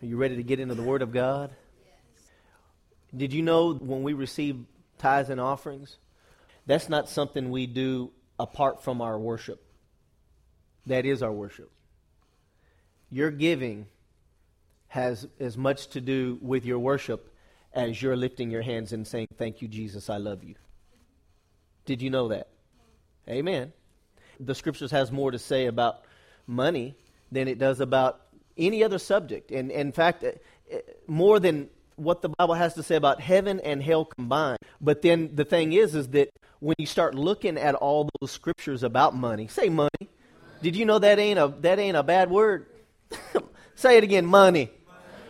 Are you ready to get into the Word of God? Did you know when we receive tithes and offerings, that's not something we do apart from our worship? That is our worship. Your giving has as much to do with your worship as you're lifting your hands and saying, Thank you, Jesus, I love you. Did you know that? Amen. The scriptures has more to say about money than it does about any other subject. And, and in fact, eh, eh, more than what the Bible has to say about heaven and hell combined. But then the thing is, is that when you start looking at all those scriptures about money, say money. Did you know that ain't a that ain't a bad word? say it again, money.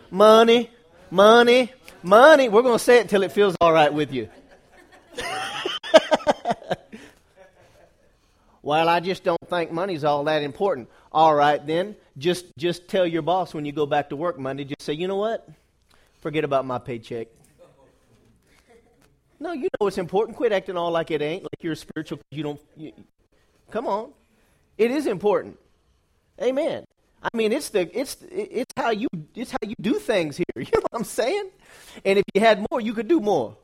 Money, money, money. We're going to say it until it feels all right with you. well, I just don't think money's all that important. All right, then just just tell your boss when you go back to work Monday. Just say, you know what? Forget about my paycheck. No, you know it's important. Quit acting all like it ain't, like you're spiritual. You don't. You, come on, it is important. Amen. I mean, it's the it's it's how you it's how you do things here. You know what I'm saying? And if you had more, you could do more.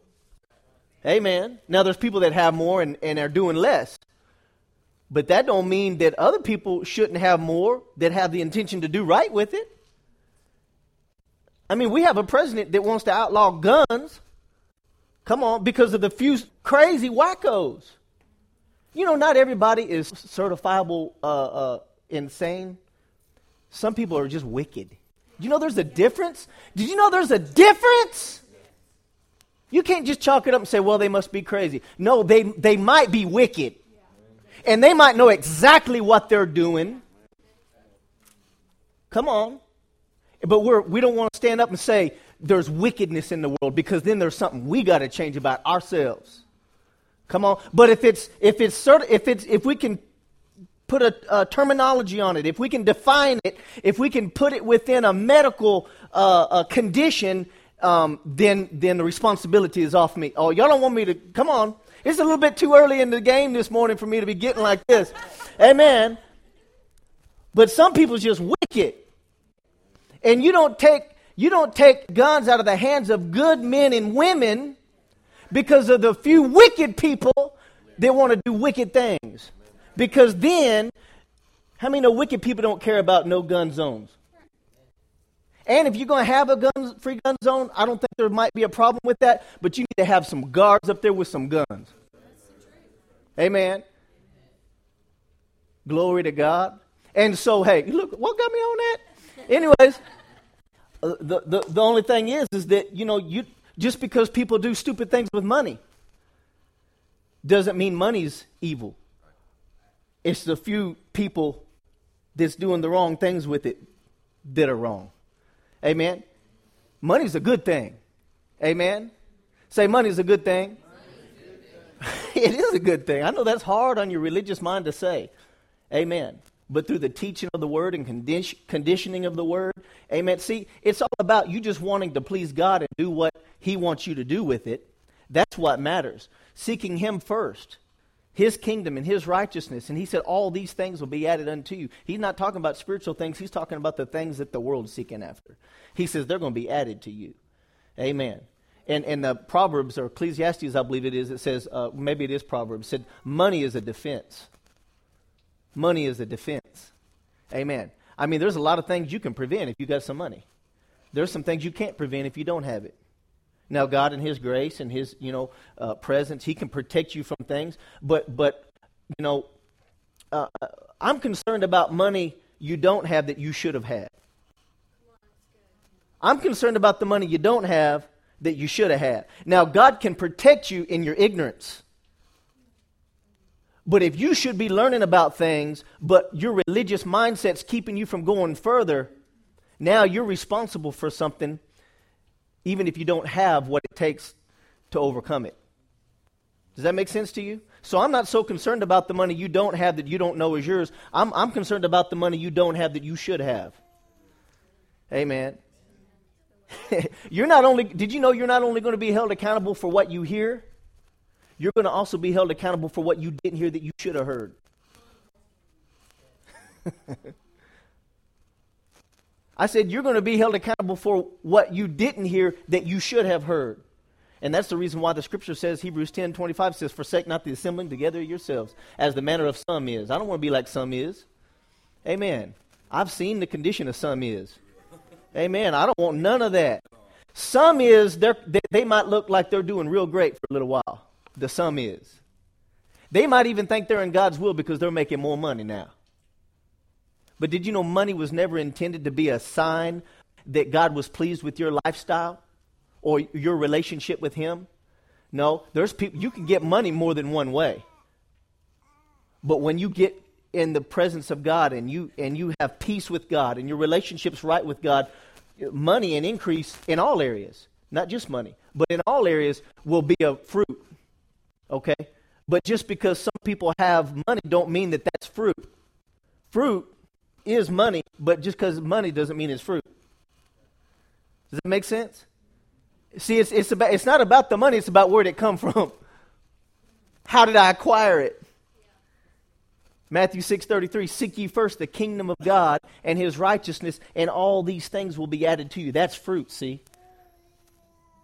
Amen. Now there's people that have more and, and are doing less. But that don't mean that other people shouldn't have more that have the intention to do right with it. I mean, we have a president that wants to outlaw guns. Come on, because of the few crazy wackos. You know, not everybody is certifiable uh, uh, insane. Some people are just wicked. You know there's a difference? Did you know there's a difference? You can't just chalk it up and say, well, they must be crazy. No, they, they might be wicked. And they might know exactly what they're doing. Come on. But we're, we don't want to stand up and say there's wickedness in the world because then there's something we got to change about ourselves. Come on. But if it's if it's certain if it's if we can put a, a, terminology on it, if we can define it, if we can put it within a medical uh, a condition, um, then then the responsibility is off me. Oh, y'all don't want me to come on. It's a little bit too early in the game this morning for me to be getting like this. Amen. But some people just wicked. And you don't take you don't take guns out of the hands of good men and women because of the few wicked people that want to do wicked things. Because then, how many know wicked people don't care about no gun zones? And if you're going to have a gun free gun zone, I don't think there might be a problem with that, but you need to have some guards up there with some guns. Amen. Glory to God. And so, hey, look, what got me on that? Anyways, uh, the, the, the only thing is, is that, you know, you, just because people do stupid things with money doesn't mean money's evil. It's the few people that's doing the wrong things with it that are wrong. Amen. Money's a good thing. Amen. Say money's a good thing. it is a good thing. I know that's hard on your religious mind to say. Amen. But through the teaching of the word and condi- conditioning of the word, amen. See, it's all about you just wanting to please God and do what He wants you to do with it. That's what matters. Seeking Him first his kingdom and his righteousness. And he said, All these things will be added unto you. He's not talking about spiritual things, he's talking about the things that the world's seeking after. He says, They're going to be added to you. Amen. And, and the Proverbs, or Ecclesiastes, I believe it is, it says, uh, maybe it is Proverbs, said, Money is a defense. Money is a defense. Amen. I mean, there's a lot of things you can prevent if you got some money. There's some things you can't prevent if you don't have it. Now, God, in His grace and His, you know, uh, presence, He can protect you from things. But, but, you know, uh, I'm concerned about money you don't have that you should have had. I'm concerned about the money you don't have that you should have had. Now, God can protect you in your ignorance. But if you should be learning about things, but your religious mindset's keeping you from going further, now you're responsible for something even if you don't have what it takes to overcome it. Does that make sense to you? So I'm not so concerned about the money you don't have that you don't know is yours. I'm, I'm concerned about the money you don't have that you should have. Amen. you're not only, did you know you're not only going to be held accountable for what you hear, you're going to also be held accountable for what you didn't hear that you should have heard. I said, You're going to be held accountable for what you didn't hear that you should have heard. And that's the reason why the scripture says, Hebrews 10 25 says, Forsake not the assembling together yourselves, as the manner of some is. I don't want to be like some is. Amen. I've seen the condition of some is. Amen. I don't want none of that. Some is, they, they might look like they're doing real great for a little while. The some is. They might even think they're in God's will because they're making more money now. But did you know money was never intended to be a sign that God was pleased with your lifestyle or your relationship with Him? No, there's people you can get money more than one way. But when you get in the presence of God and you and you have peace with God and your relationship's right with God, money and increase in all areas, not just money, but in all areas will be a fruit. Okay? But just because some people have money don't mean that that's fruit. Fruit is money, but just because money doesn't mean it's fruit. Does that make sense? See, it's, it's, about, it's not about the money, it's about where did it come from. How did I acquire it? Matthew 6:33 Seek ye first the kingdom of God and his righteousness and all these things will be added to you. That's fruit, see?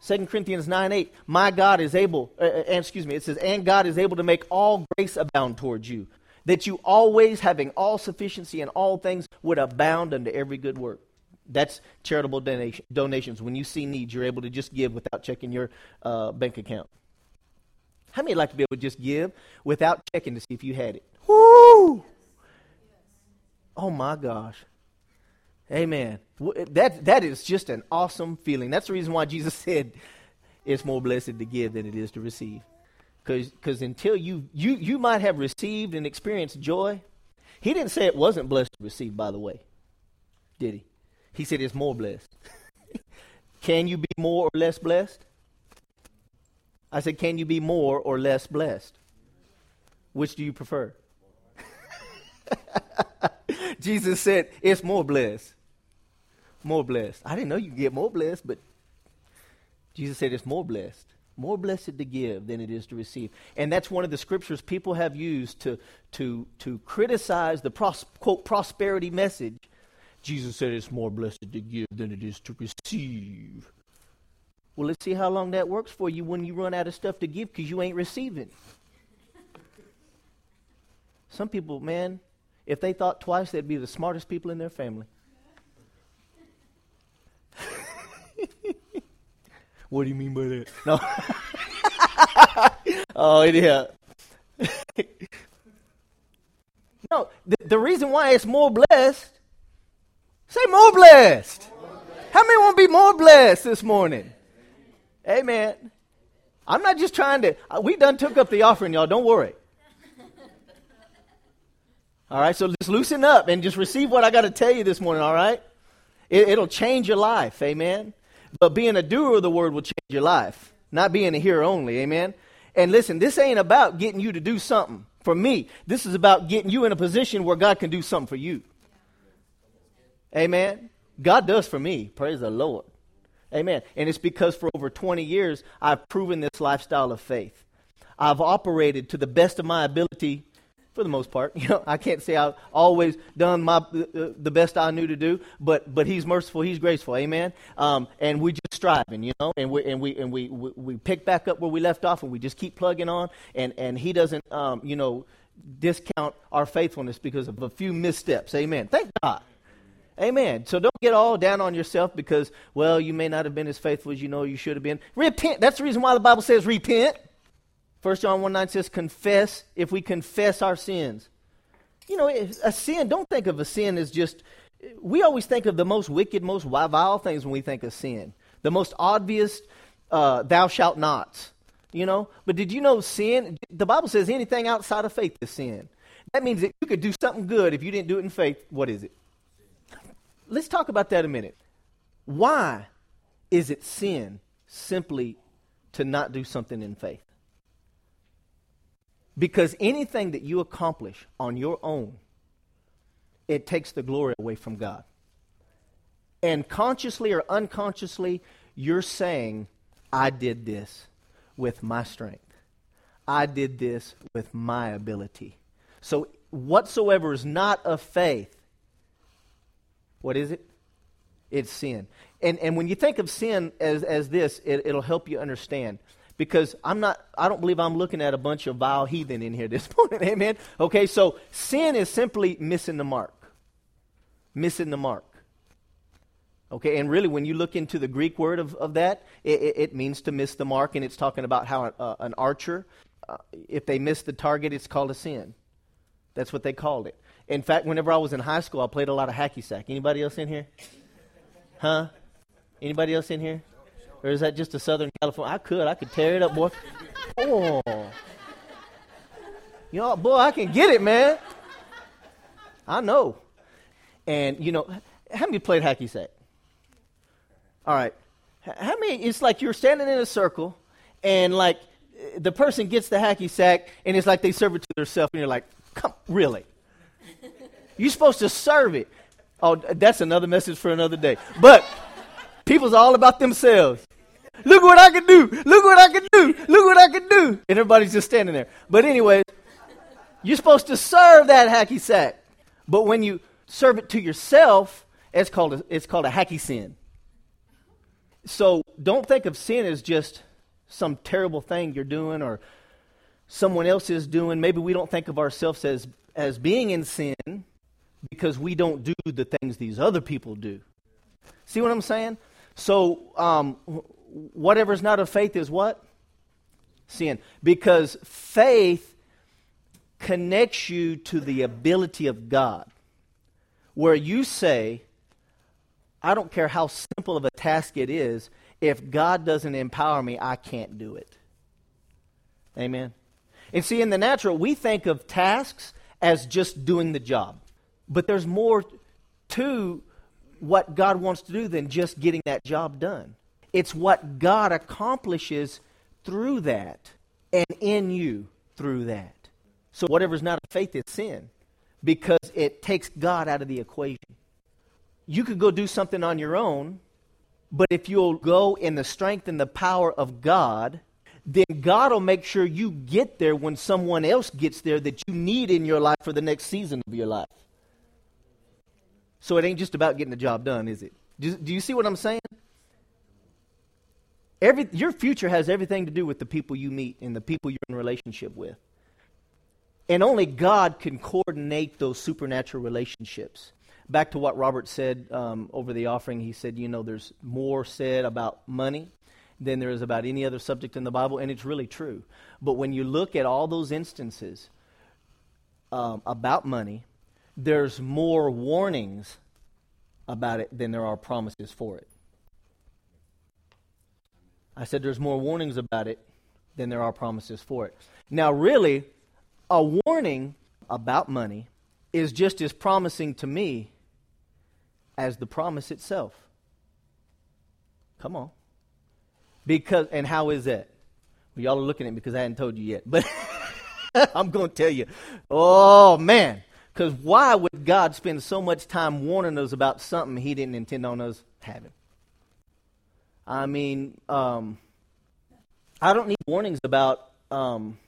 2 Corinthians 9 8, my God is able, uh, uh excuse me, it says, and God is able to make all grace abound towards you, that you always, having all sufficiency in all things, would abound unto every good work. That's charitable donation, donations. When you see needs, you're able to just give without checking your uh, bank account. How many like to be able to just give without checking to see if you had it? Woo! Oh my gosh. Amen. That, that is just an awesome feeling. That's the reason why Jesus said it's more blessed to give than it is to receive. Because until you, you, you might have received and experienced joy, he didn't say it wasn't blessed to receive, by the way. Did he? He said it's more blessed. can you be more or less blessed? I said, can you be more or less blessed? Which do you prefer? Jesus said, it's more blessed more blessed. I didn't know you could get more blessed, but Jesus said it's more blessed. More blessed to give than it is to receive. And that's one of the scriptures people have used to, to, to criticize the pros, quote prosperity message. Jesus said it's more blessed to give than it is to receive. Well, let's see how long that works for you when you run out of stuff to give because you ain't receiving. Some people, man, if they thought twice, they'd be the smartest people in their family. What do you mean by that? No. oh, yeah. no, the, the reason why it's more blessed, say more blessed. More blessed. How many want to be more blessed this morning? Amen. I'm not just trying to, uh, we done took up the offering, y'all. Don't worry. All right, so just loosen up and just receive what I got to tell you this morning, all right? It, it'll change your life, amen? But being a doer of the word will change your life, not being a hearer only. Amen. And listen, this ain't about getting you to do something for me. This is about getting you in a position where God can do something for you. Amen. God does for me. Praise the Lord. Amen. And it's because for over 20 years, I've proven this lifestyle of faith. I've operated to the best of my ability for the most part. You know, I can't say I've always done my uh, the best I knew to do, but but He's merciful, He's graceful, Amen. Um, and we just striving, you know, and we and we and we, we, we pick back up where we left off, and we just keep plugging on, and and He doesn't, um, you know, discount our faithfulness because of a few missteps, Amen. Thank God. Amen. So don't get all down on yourself because, well, you may not have been as faithful as you know you should have been. Repent. That's the reason why the Bible says repent. 1 John 1 9 says, confess if we confess our sins. You know, a sin, don't think of a sin as just, we always think of the most wicked, most vile things when we think of sin. The most obvious, uh, thou shalt not. You know, but did you know sin? The Bible says anything outside of faith is sin. That means that you could do something good if you didn't do it in faith. What is it? Let's talk about that a minute. Why is it sin simply to not do something in faith? Because anything that you accomplish on your own, it takes the glory away from God. And consciously or unconsciously, you're saying, I did this with my strength. I did this with my ability. So, whatsoever is not of faith, what is it? It's sin. And, and when you think of sin as, as this, it, it'll help you understand. Because I'm not, I don't believe I'm looking at a bunch of vile heathen in here this morning. Amen. Okay, so sin is simply missing the mark. Missing the mark. Okay, and really, when you look into the Greek word of, of that, it, it, it means to miss the mark, and it's talking about how uh, an archer, uh, if they miss the target, it's called a sin. That's what they called it. In fact, whenever I was in high school, I played a lot of hacky sack. Anybody else in here? Huh? Anybody else in here? Or is that just a Southern California? I could. I could tear it up, boy. Oh. You know, boy, I can get it, man. I know. And, you know, how many played hacky sack? All right. How many? It's like you're standing in a circle, and like the person gets the hacky sack, and it's like they serve it to themselves, and you're like, come, really? You're supposed to serve it. Oh, that's another message for another day. But people's all about themselves. Look what I can do. Look what I can do. Look what I can do. And everybody's just standing there. But anyway, you're supposed to serve that hacky sack. But when you serve it to yourself, it's called a, it's called a hacky sin. So don't think of sin as just some terrible thing you're doing or someone else is doing. Maybe we don't think of ourselves as, as being in sin because we don't do the things these other people do. See what I'm saying? So, um, whatever's not of faith is what? Sin. Because faith connects you to the ability of God. Where you say, I don't care how simple of a task it is, if God doesn't empower me, I can't do it. Amen. And see, in the natural, we think of tasks as just doing the job. But there's more to what God wants to do than just getting that job done. It's what God accomplishes through that and in you through that. So whatever's not a faith is sin because it takes God out of the equation. You could go do something on your own, but if you'll go in the strength and the power of God, then God will make sure you get there when someone else gets there that you need in your life for the next season of your life. So it ain't just about getting the job done, is it? Do, do you see what I'm saying? Every, your future has everything to do with the people you meet and the people you're in relationship with. And only God can coordinate those supernatural relationships. Back to what Robert said um, over the offering, he said, you know, there's more said about money than there is about any other subject in the Bible, and it's really true. But when you look at all those instances um, about money, there's more warnings about it than there are promises for it. I said there's more warnings about it than there are promises for it. Now, really, a warning about money is just as promising to me as the promise itself. Come on. Because and how is that? Well, y'all are looking at me because I hadn't told you yet. But I'm going to tell you. Oh man, because why would God spend so much time warning us about something He didn't intend on us having? I mean, um, I don't need warnings about um,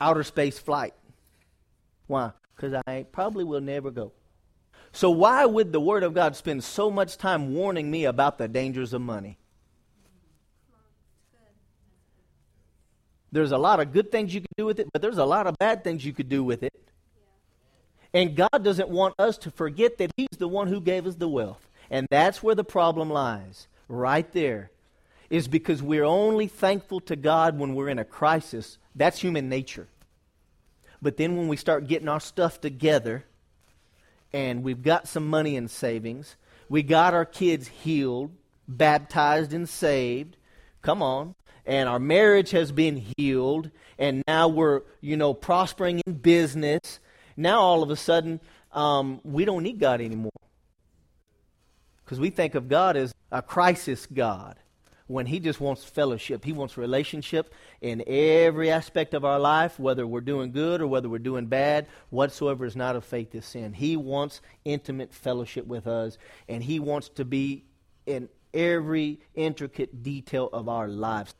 outer space flight. Why? Because I probably will never go. So, why would the Word of God spend so much time warning me about the dangers of money? There's a lot of good things you could do with it, but there's a lot of bad things you could do with it. And God doesn't want us to forget that He's the one who gave us the wealth. And that's where the problem lies, right there. Is because we're only thankful to God when we're in a crisis. That's human nature. But then when we start getting our stuff together and we've got some money in savings, we got our kids healed, baptized, and saved. Come on. And our marriage has been healed, and now we're, you know, prospering in business now all of a sudden, um, we don't need God anymore. Because we think of God as a crisis God when He just wants fellowship. He wants relationship in every aspect of our life, whether we're doing good or whether we're doing bad. Whatsoever is not of faith is sin. He wants intimate fellowship with us, and He wants to be in every intricate detail of our lives.